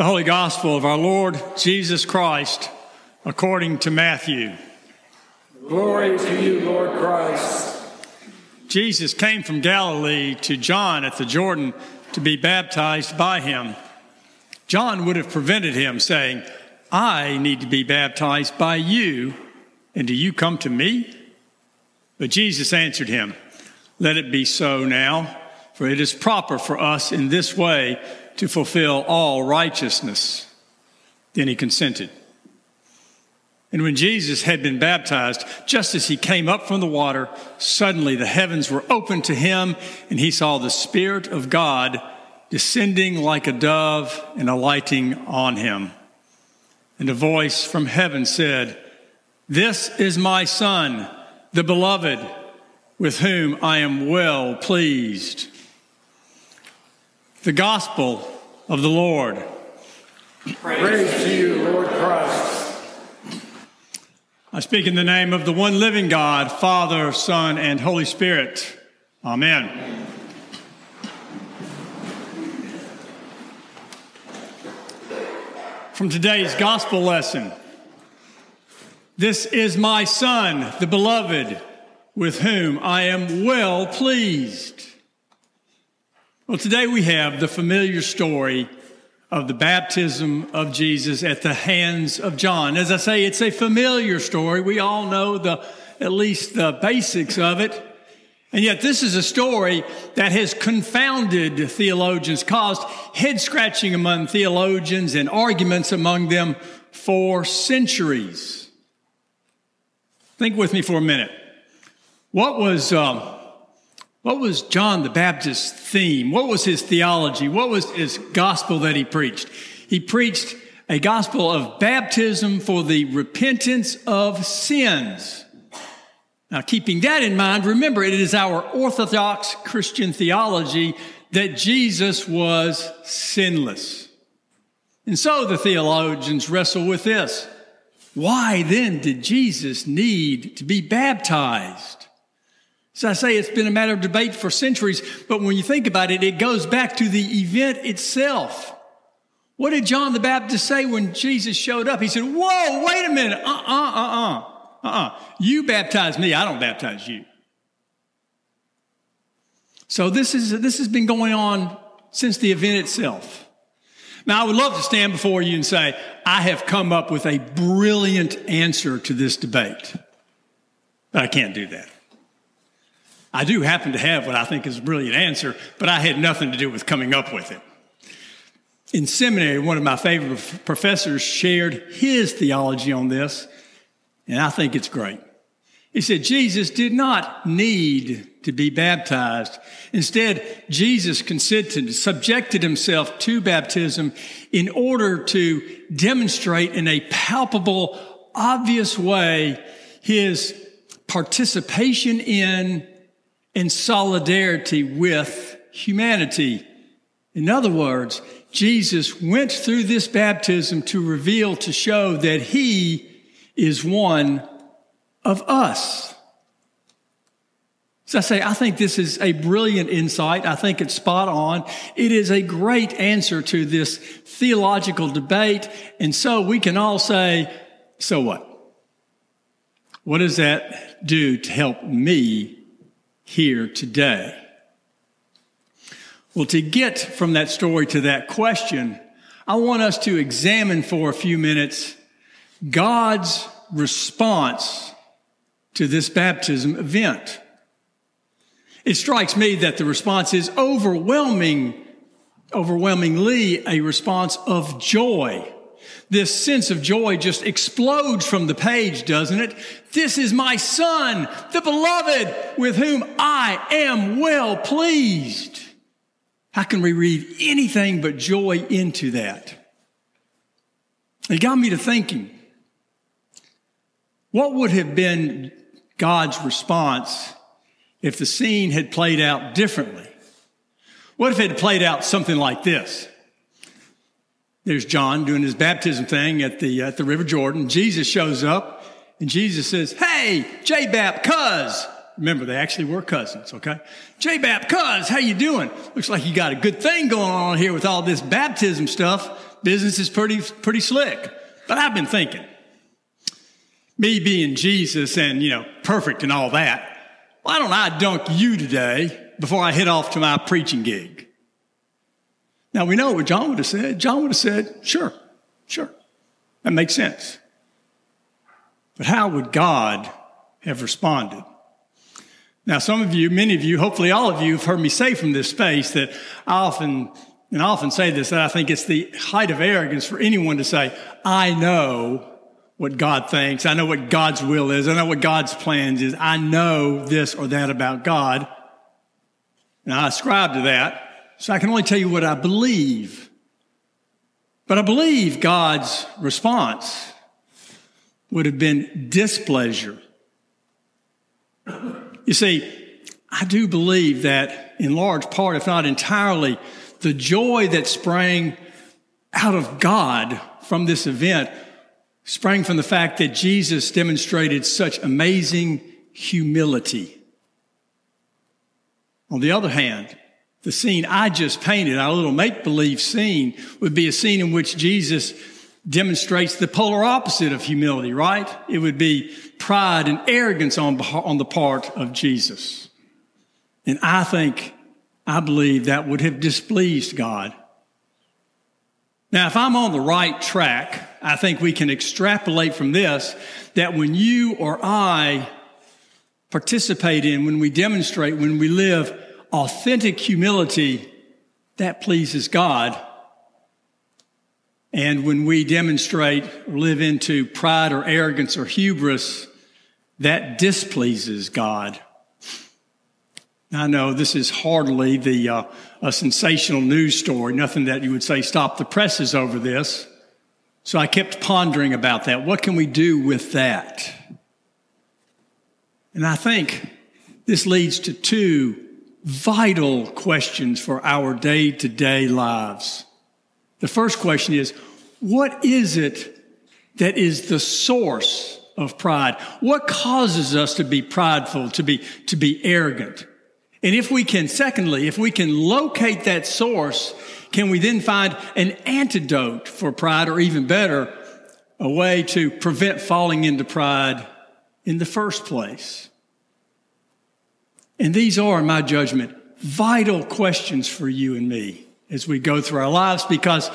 The Holy Gospel of our Lord Jesus Christ according to Matthew. Glory to you, Lord Christ. Jesus came from Galilee to John at the Jordan to be baptized by him. John would have prevented him, saying, I need to be baptized by you, and do you come to me? But Jesus answered him, Let it be so now, for it is proper for us in this way to fulfill all righteousness. Then he consented. And when Jesus had been baptized, just as he came up from the water, suddenly the heavens were opened to him, and he saw the Spirit of God descending like a dove and alighting on him. And a voice from heaven said, This is my Son, the beloved, with whom I am well pleased. The Gospel of the Lord. Praise to you, Lord Christ. I speak in the name of the one living God, Father, Son, and Holy Spirit. Amen. From today's gospel lesson This is my Son, the beloved, with whom I am well pleased. Well, today we have the familiar story of the baptism of Jesus at the hands of John. As I say, it's a familiar story. We all know the, at least the basics of it. And yet this is a story that has confounded theologians, caused head scratching among theologians and arguments among them for centuries. Think with me for a minute. What was, um, what was John the Baptist's theme? What was his theology? What was his gospel that he preached? He preached a gospel of baptism for the repentance of sins. Now, keeping that in mind, remember it is our Orthodox Christian theology that Jesus was sinless. And so the theologians wrestle with this. Why then did Jesus need to be baptized? So I say it's been a matter of debate for centuries, but when you think about it, it goes back to the event itself. What did John the Baptist say when Jesus showed up? He said, Whoa, wait a minute. Uh uh uh uh. Uh uh. You baptize me, I don't baptize you. So this, is, this has been going on since the event itself. Now, I would love to stand before you and say, I have come up with a brilliant answer to this debate. But I can't do that. I do happen to have what I think is a brilliant answer, but I had nothing to do with coming up with it. In seminary, one of my favorite professors shared his theology on this, and I think it's great. He said Jesus did not need to be baptized. Instead, Jesus consented, subjected himself to baptism in order to demonstrate in a palpable, obvious way his participation in in solidarity with humanity. In other words, Jesus went through this baptism to reveal, to show that he is one of us. So I say, I think this is a brilliant insight. I think it's spot on. It is a great answer to this theological debate. And so we can all say, so what? What does that do to help me here today? Well, to get from that story to that question, I want us to examine for a few minutes God's response to this baptism event. It strikes me that the response is overwhelming, overwhelmingly a response of joy this sense of joy just explodes from the page, doesn't it? This is my son, the beloved, with whom I am well pleased. How can we read anything but joy into that? It got me to thinking what would have been God's response if the scene had played out differently? What if it had played out something like this? There's John doing his baptism thing at the, at the River Jordan. Jesus shows up and Jesus says, Hey, J-Bap, cuz. Remember, they actually were cousins, okay? J-Bap, cuz, how you doing? Looks like you got a good thing going on here with all this baptism stuff. business is pretty, pretty slick. But I've been thinking, me being Jesus and, you know, perfect and all that, why don't I dunk you today before I head off to my preaching gig? Now we know what John would have said. John would have said, sure, sure. That makes sense. But how would God have responded? Now, some of you, many of you, hopefully all of you have heard me say from this space that I often, and I often say this, that I think it's the height of arrogance for anyone to say, I know what God thinks. I know what God's will is. I know what God's plans is. I know this or that about God. And I ascribe to that. So I can only tell you what I believe. But I believe God's response would have been displeasure. You see, I do believe that in large part, if not entirely, the joy that sprang out of God from this event sprang from the fact that Jesus demonstrated such amazing humility. On the other hand, the scene I just painted, our little make believe scene, would be a scene in which Jesus demonstrates the polar opposite of humility, right? It would be pride and arrogance on, on the part of Jesus. And I think, I believe that would have displeased God. Now, if I'm on the right track, I think we can extrapolate from this that when you or I participate in, when we demonstrate, when we live authentic humility, that pleases God. And when we demonstrate live into pride or arrogance or hubris, that displeases God. I know this is hardly the uh, a sensational news story, nothing that you would say stop the presses over this. So I kept pondering about that. What can we do with that? And I think this leads to two vital questions for our day to day lives. The first question is, what is it that is the source of pride? What causes us to be prideful, to be, to be arrogant? And if we can, secondly, if we can locate that source, can we then find an antidote for pride or even better, a way to prevent falling into pride in the first place? And these are, in my judgment, vital questions for you and me as we go through our lives because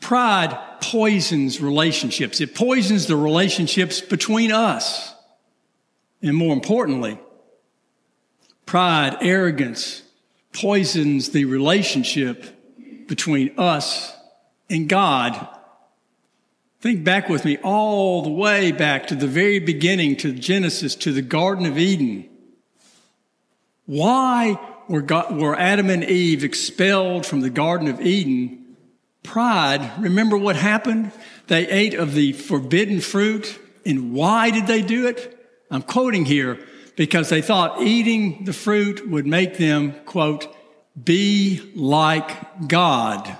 pride poisons relationships. It poisons the relationships between us. And more importantly, pride, arrogance poisons the relationship between us and God. Think back with me all the way back to the very beginning, to Genesis, to the Garden of Eden. Why were, God, were Adam and Eve expelled from the Garden of Eden? Pride. Remember what happened? They ate of the forbidden fruit. And why did they do it? I'm quoting here because they thought eating the fruit would make them, quote, be like God.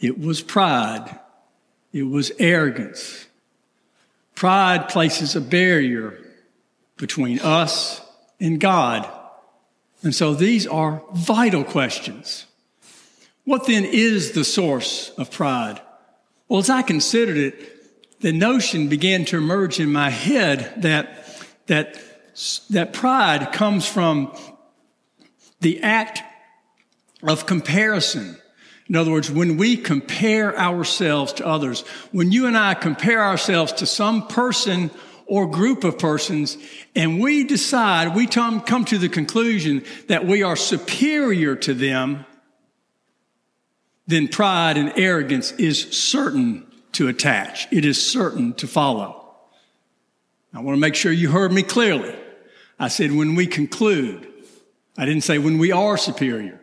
It was pride. It was arrogance. Pride places a barrier between us in God. And so these are vital questions. What then is the source of pride? Well, as I considered it, the notion began to emerge in my head that, that, that pride comes from the act of comparison. In other words, when we compare ourselves to others, when you and I compare ourselves to some person or group of persons, and we decide, we come, to the conclusion that we are superior to them, then pride and arrogance is certain to attach. It is certain to follow. I want to make sure you heard me clearly. I said when we conclude, I didn't say when we are superior.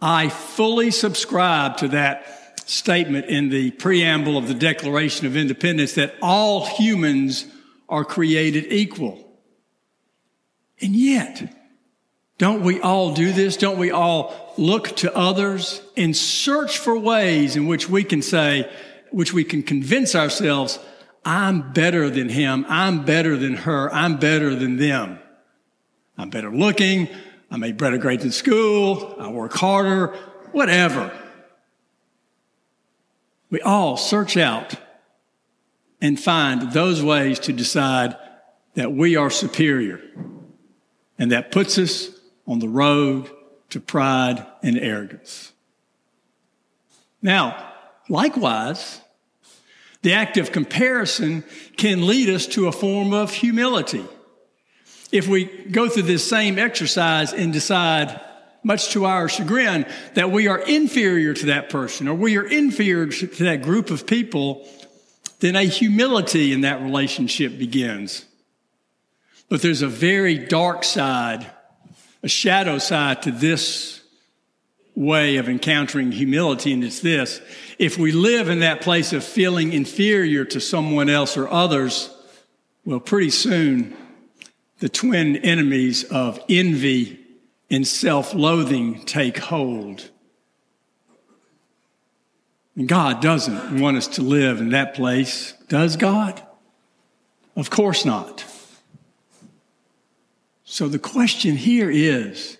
I fully subscribe to that statement in the preamble of the Declaration of Independence that all humans are created equal. And yet, don't we all do this? Don't we all look to others and search for ways in which we can say, which we can convince ourselves, I'm better than him. I'm better than her. I'm better than them. I'm better looking. I made better grades in school. I work harder, whatever. We all search out and find those ways to decide that we are superior. And that puts us on the road to pride and arrogance. Now, likewise, the act of comparison can lead us to a form of humility. If we go through this same exercise and decide, much to our chagrin, that we are inferior to that person or we are inferior to that group of people, then a humility in that relationship begins. But there's a very dark side, a shadow side to this way of encountering humility, and it's this. If we live in that place of feeling inferior to someone else or others, well, pretty soon the twin enemies of envy and self loathing take hold. And God doesn't want us to live in that place, does God? Of course not. So the question here is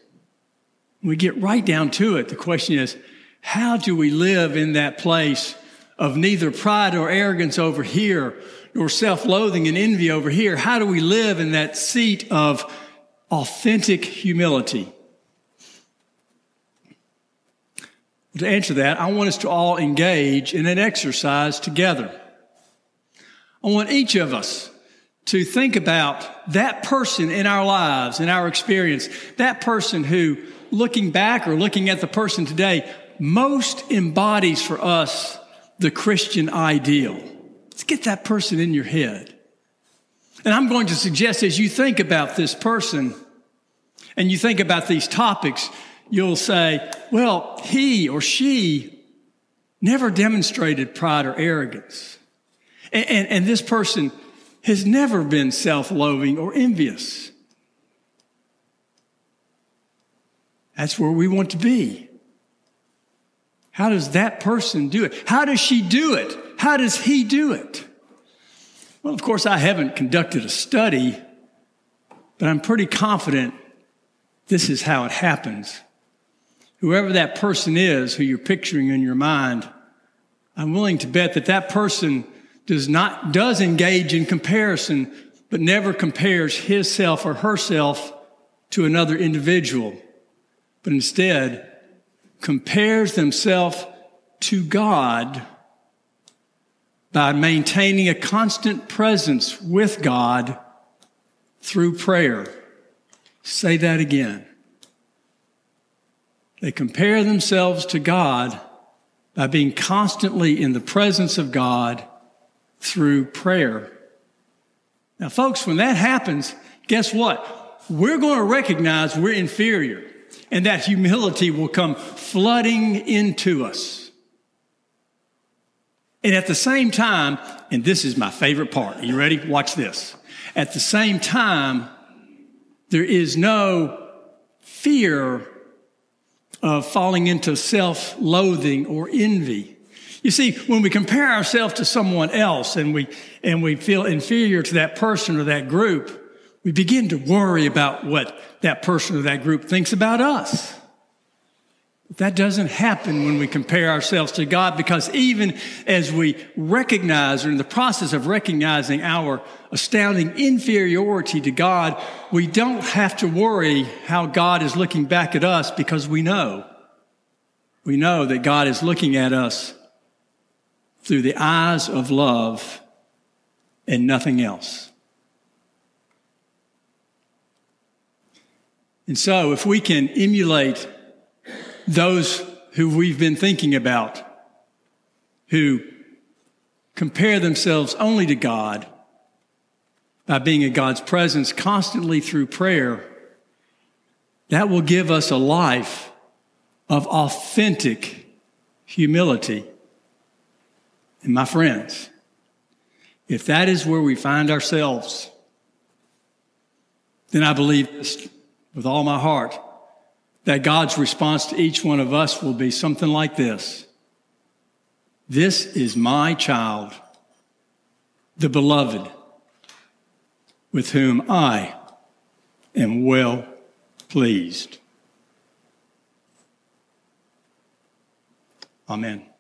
we get right down to it. The question is how do we live in that place of neither pride or arrogance over here, nor self loathing and envy over here? How do we live in that seat of authentic humility? To answer that, I want us to all engage in an exercise together. I want each of us to think about that person in our lives, in our experience, that person who, looking back or looking at the person today, most embodies for us the Christian ideal. Let's get that person in your head. And I'm going to suggest as you think about this person and you think about these topics, you'll say, well, he or she never demonstrated pride or arrogance. And, and, and this person has never been self loathing or envious. That's where we want to be. How does that person do it? How does she do it? How does he do it? Well, of course, I haven't conducted a study, but I'm pretty confident this is how it happens whoever that person is who you're picturing in your mind, I'm willing to bet that that person does not, does engage in comparison, but never compares his self or herself to another individual, but instead compares themselves to God by maintaining a constant presence with God through prayer. Say that again. They compare themselves to God by being constantly in the presence of God through prayer. Now, folks, when that happens, guess what? We're going to recognize we're inferior, and that humility will come flooding into us. And at the same time, and this is my favorite part. Are you ready? Watch this. At the same time, there is no fear of falling into self loathing or envy. You see, when we compare ourselves to someone else and we, and we feel inferior to that person or that group, we begin to worry about what that person or that group thinks about us. That doesn't happen when we compare ourselves to God because even as we recognize or in the process of recognizing our astounding inferiority to God, we don't have to worry how God is looking back at us because we know. We know that God is looking at us through the eyes of love and nothing else. And so if we can emulate those who we've been thinking about, who compare themselves only to God by being in God's presence constantly through prayer, that will give us a life of authentic humility. And my friends, if that is where we find ourselves, then I believe this with all my heart that God's response to each one of us will be something like this. This is my child, the beloved, with whom I am well pleased. Amen.